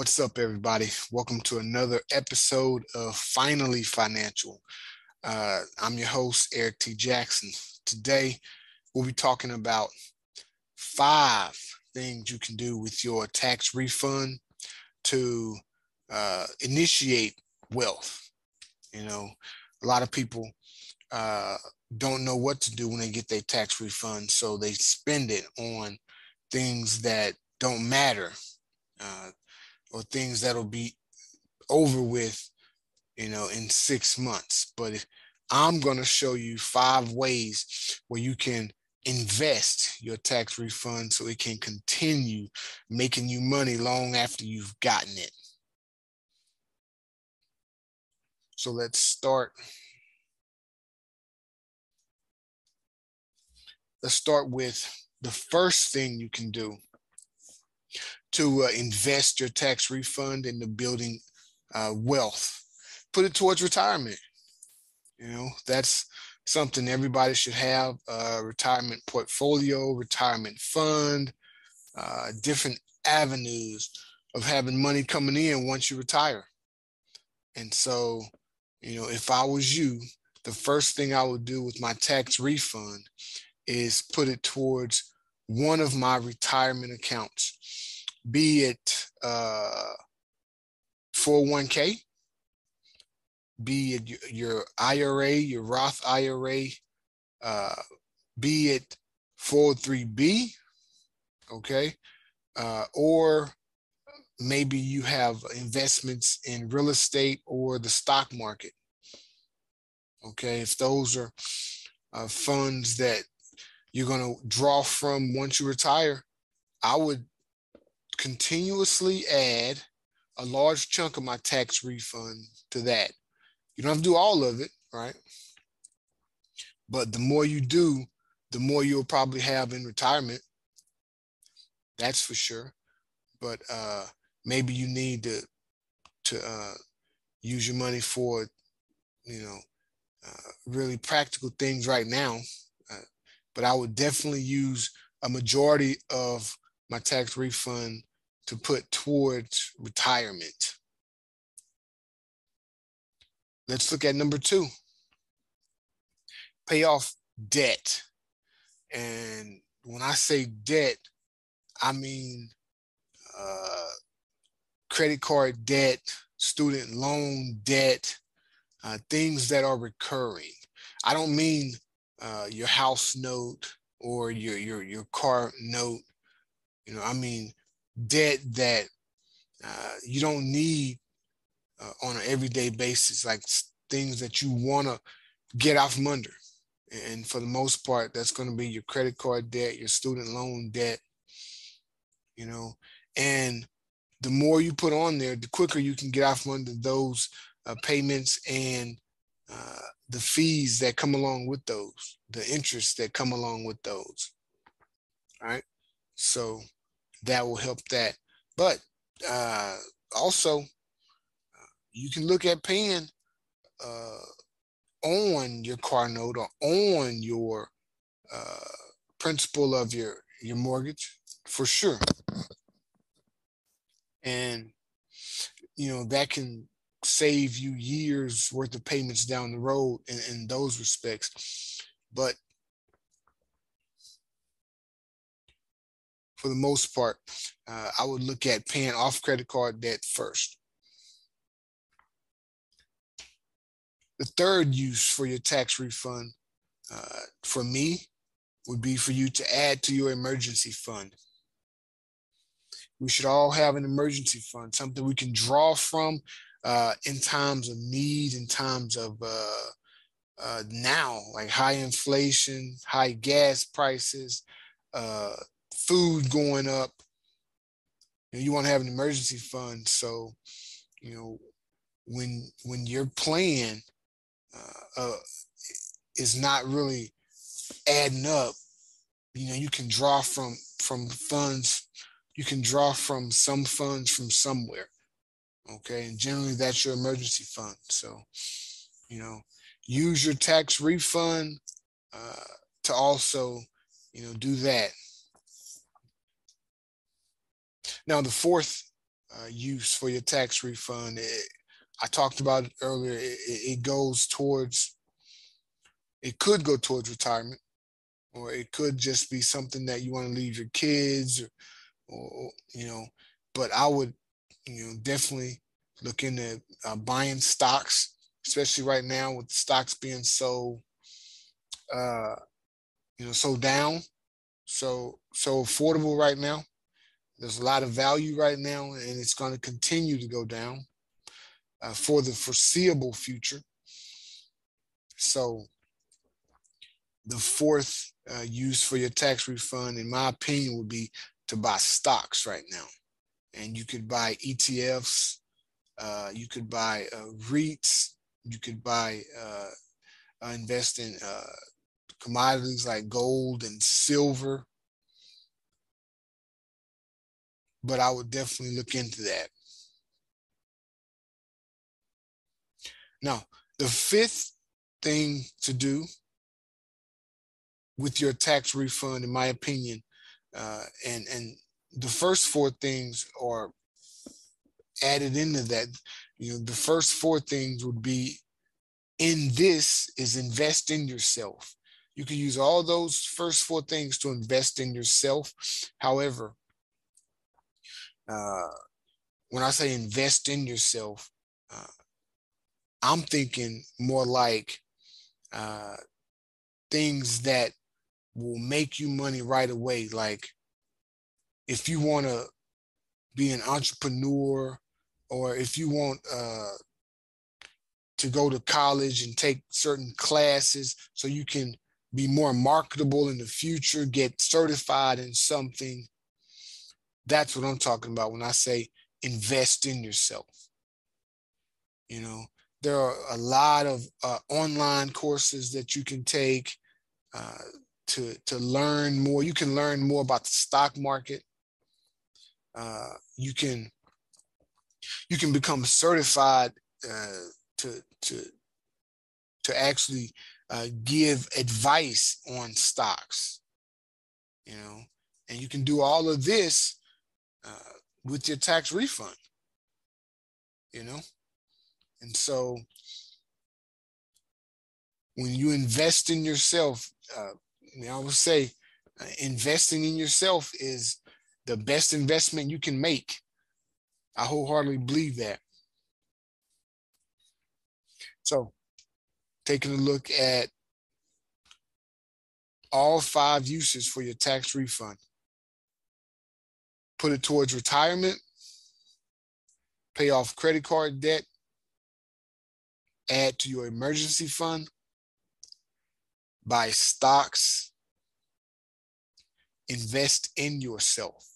What's up, everybody? Welcome to another episode of Finally Financial. Uh, I'm your host, Erik T. Jackson. Today, we'll be talking about five things you can do with your tax refund to uh, initiate wealth. You know, a lot of people uh, don't know what to do when they get their tax refund, so they spend it on things that don't matter uh, or things that'll be over with, you know, in six months. But if, I'm going to show you five ways where you can invest your tax refund so it can continue making you money long after you've gotten it. So let's start. Let's start with the first thing you can do to uh, invest your tax refund into building uh, wealth. Put it towards retirement. You know, that's something everybody should have a retirement portfolio, retirement fund, uh, different avenues of having money coming in once you retire. And so, you know, if I was you, the first thing I would do with my tax refund is put it towards one of my retirement accounts be it uh, 401k, be it your IRA, your Roth IRA, uh, be it 403b, okay, uh, or maybe you have investments in real estate or the stock market. Okay, if those are uh, funds that you're going to draw from once you retire, I would continuously add a large chunk of my tax refund to that. You don't have to do all of it, right? But the more you do, the more you'll probably have in retirement. That's for sure. But uh, maybe you need to to uh, use your money for, you know, uh, really practical things right now. Uh, but I would definitely use a majority of my tax refund to put towards retirement. Let's look at number two pay off debt. And when I say debt, I mean uh, credit card debt, student loan debt, uh, things that are recurring. I don't mean uh, your house note or your your your car note. You know, I mean debt that uh, you don't need uh, on an everyday basis, like things that you want to get out from under. And for the most part, that's going to be your credit card debt, your student loan debt, you know. And the more you put on there, the quicker you can get out from under those uh, payments and uh, the fees that come along with those, the interest that come along with those. All right. So that will help that. But uh, also, you can look at paying uh, on your car note or on your uh, principal of your your mortgage for sure. And you know that can save you years worth of payments down the road in, in those respects. But for the most part, uh, I would look at paying off credit card debt first. The third use for your tax refund uh, for me would be for you to add to your emergency fund. We should all have an emergency fund, something we can draw from uh, in times of need, in times of uh, uh, now, like high inflation, high gas prices, uh, food going up, you, you want to have an emergency fund. So, you know, when when your plan uh, uh, is not really adding up, you know, you can draw from from funds. You can draw from some funds from somewhere. Okay, and generally that's your emergency fund. So, you know, use your tax refund uh, to also, you know, do that. Now, the fourth uh, use for your tax refund. It, I talked about it earlier. It, it goes towards, it could go towards retirement, or it could just be something that you want to leave your kids, or, or you know. But I would, you know, definitely look into uh, buying stocks, especially right now with stocks being so, uh, you know, so down, so so affordable right now. There's a lot of value right now, and it's going to continue to go down uh, for the foreseeable future. So, the fourth uh, use for your tax refund, in my opinion, would be to buy stocks right now. And you could buy ETFs, uh, you could buy uh, REITs, you could buy, uh, uh, invest in commodities like gold and silver but I would definitely look into that. Now, the fifth thing to do with your tax refund, in my opinion, uh, and and the first four things are added into that. You know, the first four things would be in this is invest in yourself. You can use all those first four things to invest in yourself. However, uh, when I say invest in yourself, uh, I'm thinking more like uh, things that will make you money right away. Like if you want to be an entrepreneur, or if you want uh, to go to college and take certain classes so you can be more marketable in the future, get certified in something that's what I'm talking about when I say invest in yourself. You know, there are a lot of uh, online courses that you can take uh, to to learn more. You can learn more about the stock market. Uh, you can you can become certified uh, to to to actually uh, give advice on stocks. You know, and you can do all of this uh, with your tax refund, you know? And so when you invest in yourself, uh, I would say uh, investing in yourself is the best investment you can make. I wholeheartedly believe that. So, taking a look at all five uses for your tax refund put it towards retirement, pay off credit card debt, add to your emergency fund, buy stocks, invest in yourself.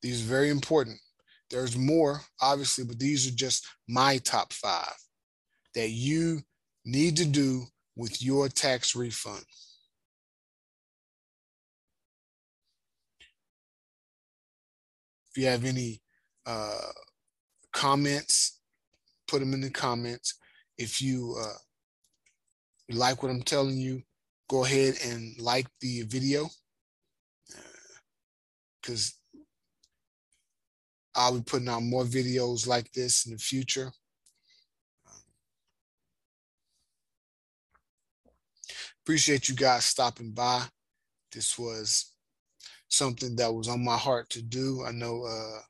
These are very important. There's more, obviously, but these are just my top five that you need to do with your tax refund. If you have any uh, comments, put them in the comments. If you uh, like what I'm telling you, go ahead and like the video because uh, I'll be putting out more videos like this in the future. Appreciate you guys stopping by. This was something that was on my heart to do. I know uh,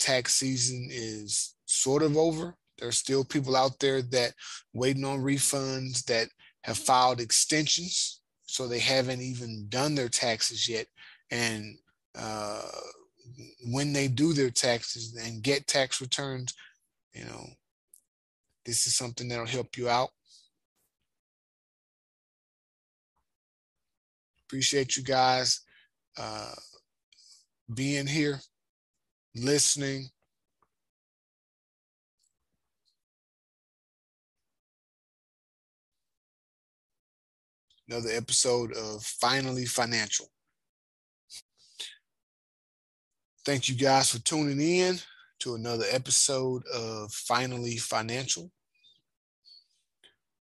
tax season is sort of over. There's still people out there that waiting on refunds that have filed extensions, so they haven't even done their taxes yet. And uh, when they do their taxes and get tax returns, you know, this is something that'll help you out. Appreciate you guys uh, being here, listening. Another episode of Finally Financial. Thank you guys for tuning in to another episode of Finally Financial,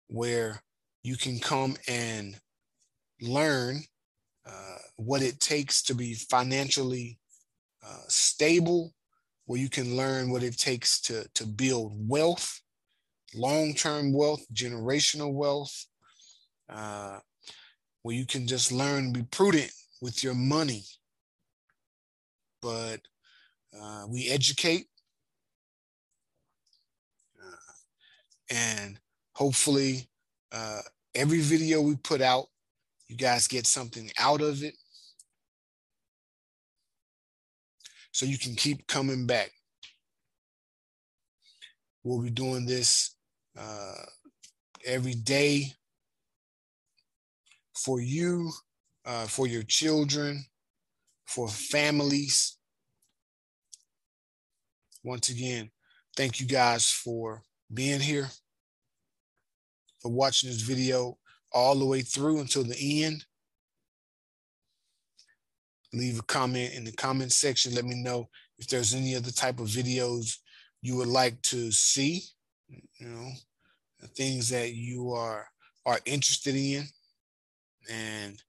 where you can come and learn what it takes to be financially uh, stable, where you can learn what it takes to, to build wealth, long term wealth, generational wealth, uh, where you can just learn to be prudent with your money. But uh, we educate uh, and hopefully uh, every video we put out, you guys get something out of it. So you can keep coming back. We'll be doing this uh, every day for you, uh, for your children, for families. Once again, thank you guys for being here, for watching this video all the way through until the end. Leave a comment in the comment section. Let me know if there's any other type of videos you would like to see, you know, things that you are are interested in. And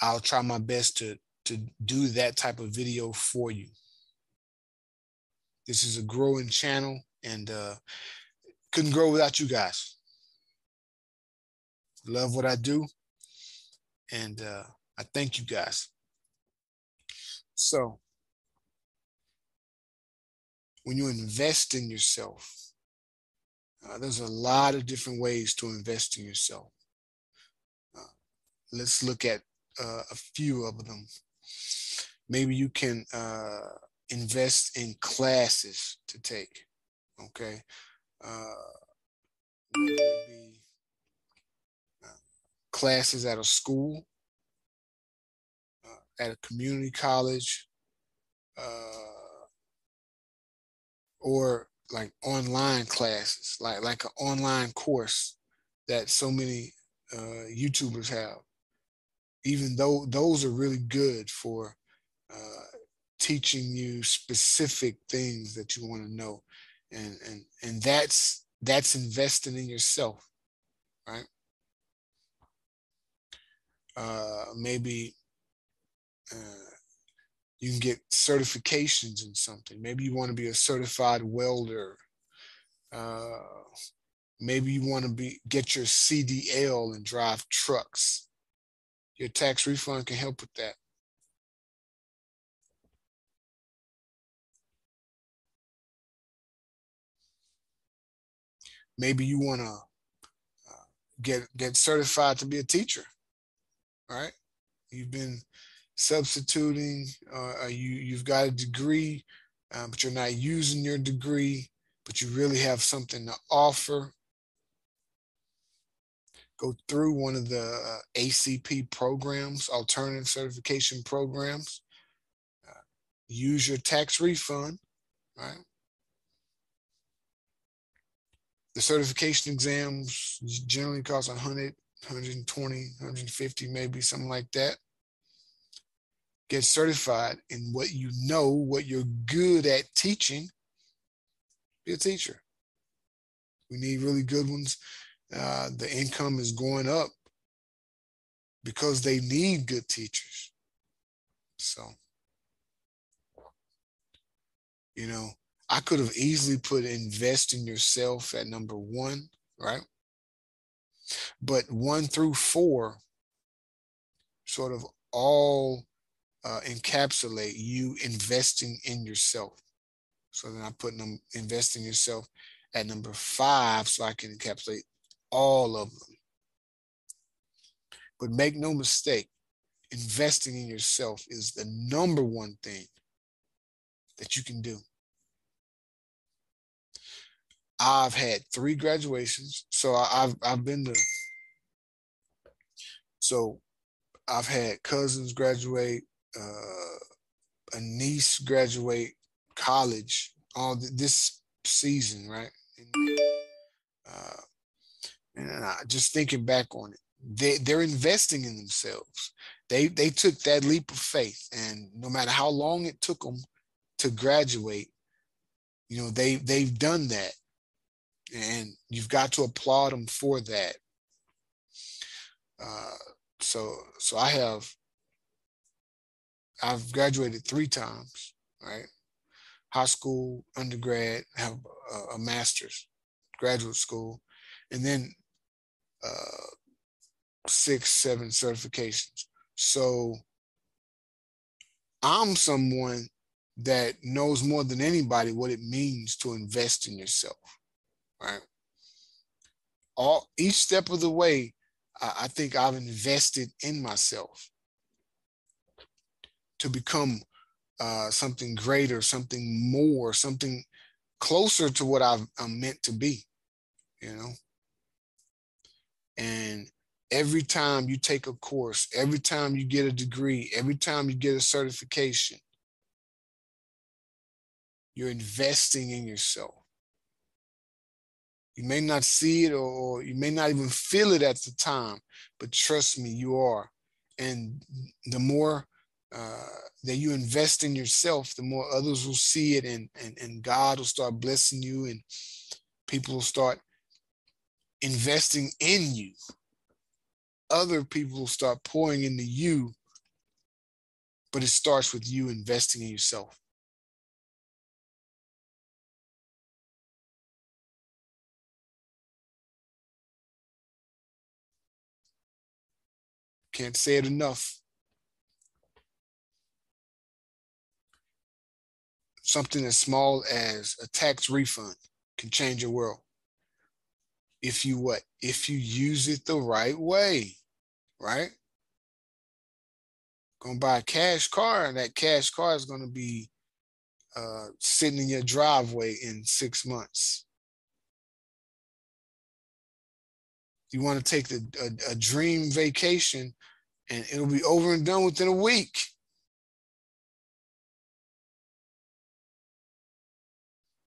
I'll try my best to to do that type of video for you. This is a growing channel and uh couldn't grow without you guys. Love what I do. And uh I thank you guys. So, when you invest in yourself, uh, there's a lot of different ways to invest in yourself. Uh, let's look at uh, a few of them. Maybe you can uh, invest in classes to take. Okay. Uh, uh, classes at a school at a community college uh, or like online classes, like like an online course that so many uh, YouTubers have. Even though those are really good for uh, teaching you specific things that you want to know, and and and that's that's investing in yourself, right? Uh, maybe uh, you can get certifications in something. Maybe you want to be a certified welder. Uh, maybe you want to be get your CDL and drive trucks. Your tax refund can help with that. Maybe you want to uh, get get certified to be a teacher. Right? You've been substituting, uh, you you've got a degree, uh, but you're not using your degree, but you really have something to offer. Go through one of the uh, ACP programs, alternative certification programs. Uh, use your tax refund, right? The certification exams generally cost 100, 120, 150, maybe something like that get certified in what you know, what you're good at teaching, be a teacher. We need really good ones. Uh, the income is going up because they need good teachers. So, you know, I could have easily put invest in yourself at number one, right? But one through four sort of all uh, encapsulate you investing in yourself. So then I put them investing yourself at number five so I can encapsulate all of them. But make no mistake, investing in yourself is the number one thing that you can do. I've had three graduations, so I've I've been to. So I've had cousins graduate, uh, a niece graduate college all this season, right? And, uh, and I, just thinking back on it, they they're investing in themselves. They they took that leap of faith, and no matter how long it took them to graduate, you know they they've done that, and you've got to applaud them for that. Uh, so so I have I've graduated three times, right? High school, undergrad, have a, a master's, graduate school, and then uh, six, seven certifications. So I'm someone that knows more than anybody what it means to invest in yourself, right? All each step of the way, I, I think I've invested in myself to become uh, something greater, something more, something closer to what I've, I'm meant to be, you know. And every time you take a course, every time you get a degree, every time you get a certification, you're investing in yourself. You may not see it or you may not even feel it at the time, but trust me, you are. And the more uh, that you invest in yourself, the more others will see it and, and, and God will start blessing you and people will start investing in you. Other people will start pouring into you, but it starts with you investing in yourself. Can't say it enough. Something as small as a tax refund can change your world. If you what? If you use it the right way, right? Gonna buy a cash car, and that cash car is gonna be uh, sitting in your driveway in six months. You want to take the, a, a dream vacation and it'll be over and done within a week.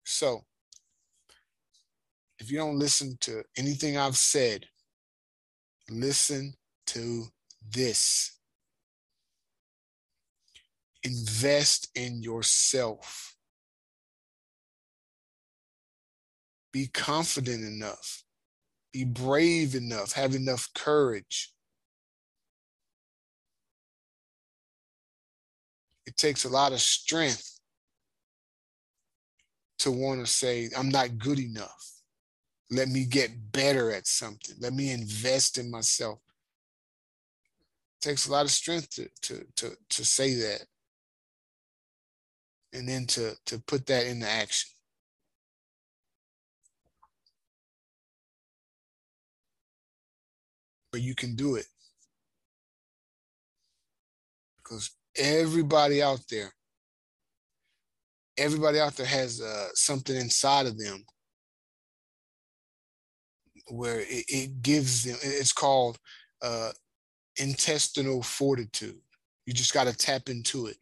So, if you don't listen to anything I've said, listen to this. Invest in yourself. Be confident enough. Be brave enough. Have enough courage it takes a lot of strength to want to say, I'm not good enough. Let me get better at something. Let me invest in myself. It takes a lot of strength to, to, to, to say that. And then to, to put that into action. But you can do it. Because everybody out there everybody out there has uh, something inside of them where it, it gives them it's called uh, intestinal fortitude. You just got to tap into it.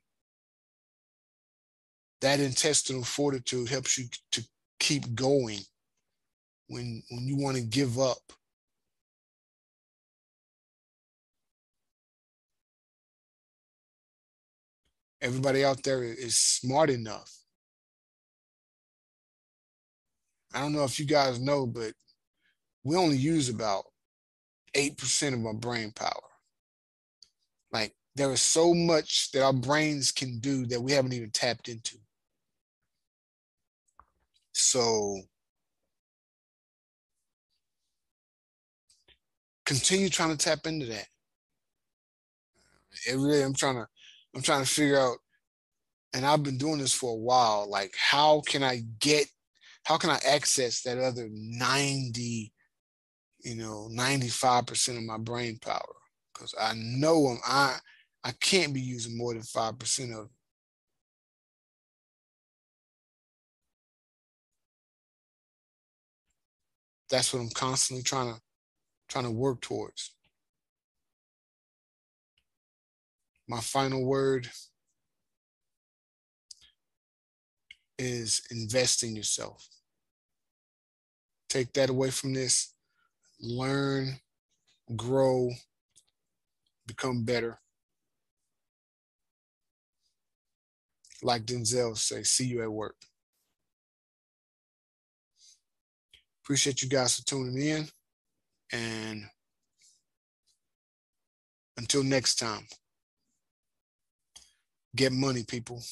That intestinal fortitude helps you to keep going when when you want to give up everybody out there is smart enough. I don't know if you guys know, but we only use about 8% of our brain power. Like there is so much that our brains can do that we haven't even tapped into. So continue trying to tap into that. Every day I'm trying to I'm trying to figure out, and I've been doing this for a while. Like, how can I get, how can I access that other 90, you know, 95% of my brain power? Because I know I'm, I, I can't be using more than 5% of. That's what I'm constantly trying to trying to work towards. My final word is invest in yourself. Take that away from this, learn, grow, become better. Like Denzel say, see you at work. Appreciate you guys for tuning in. And until next time. Get money, people.